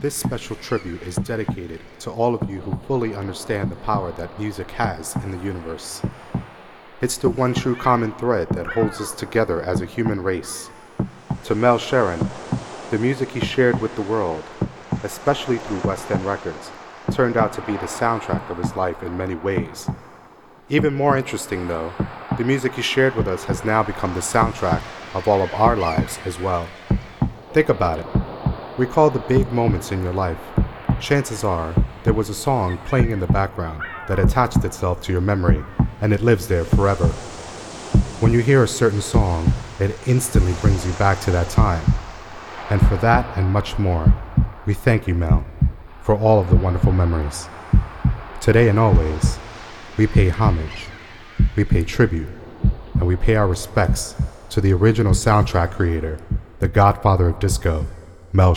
This special tribute is dedicated to all of you who fully understand the power that music has in the universe. It's the one true common thread that holds us together as a human race. To Mel Cheren, the music he shared with the world, especially through West End Records, turned out to be the soundtrack of his life in many ways. Even more interesting, though, the music he shared with us has now become the soundtrack of all of our lives as well. Think about it. Recall the big moments in your life. Chances are there was a song playing in the background that attached itself to your memory and it lives there forever. When you hear a certain song, it instantly brings you back to that time. And for that and much more, we thank you, Mel, for all of the wonderful memories. Today and always, we pay homage, we pay tribute, and we pay our respects to the original soundtrack creator, the godfather of disco, Mel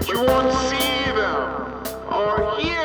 but you won't see them or hear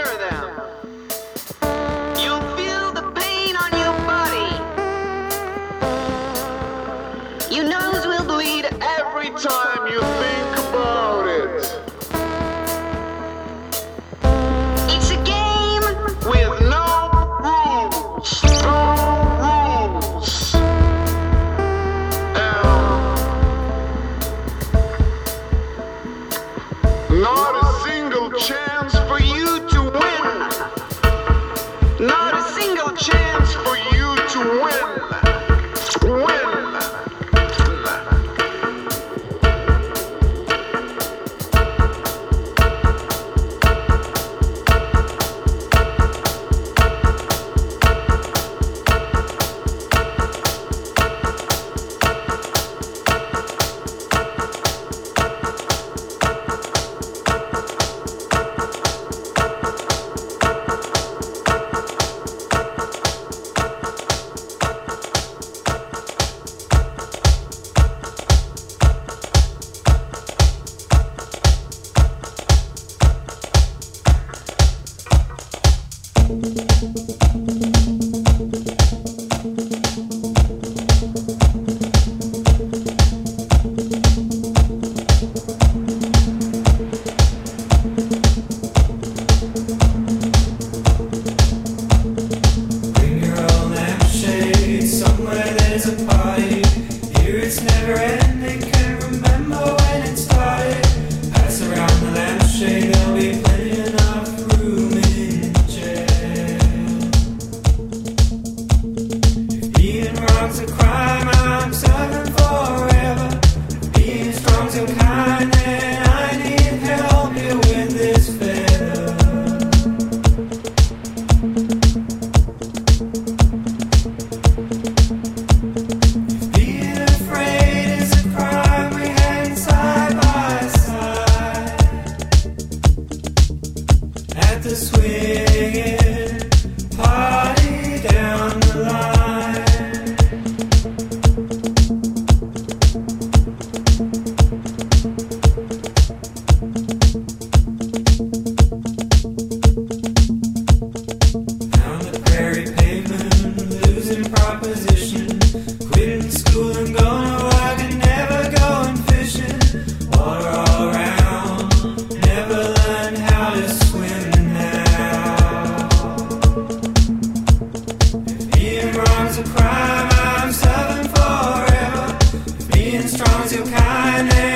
name.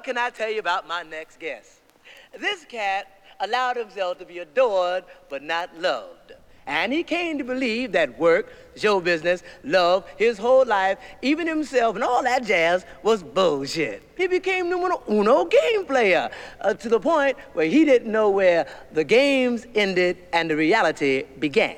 What can I tell you about my next guest? This cat allowed himself to be adored but not loved. And he came to believe that work, show business, love, his whole life, even himself and all that jazz was bullshit. He became numero uno game player uh, to the point where he didn't know where the games ended and the reality began.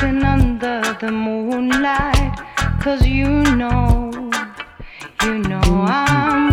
under the moonlight. Cause you know, you know I'm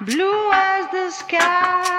blue as the sky.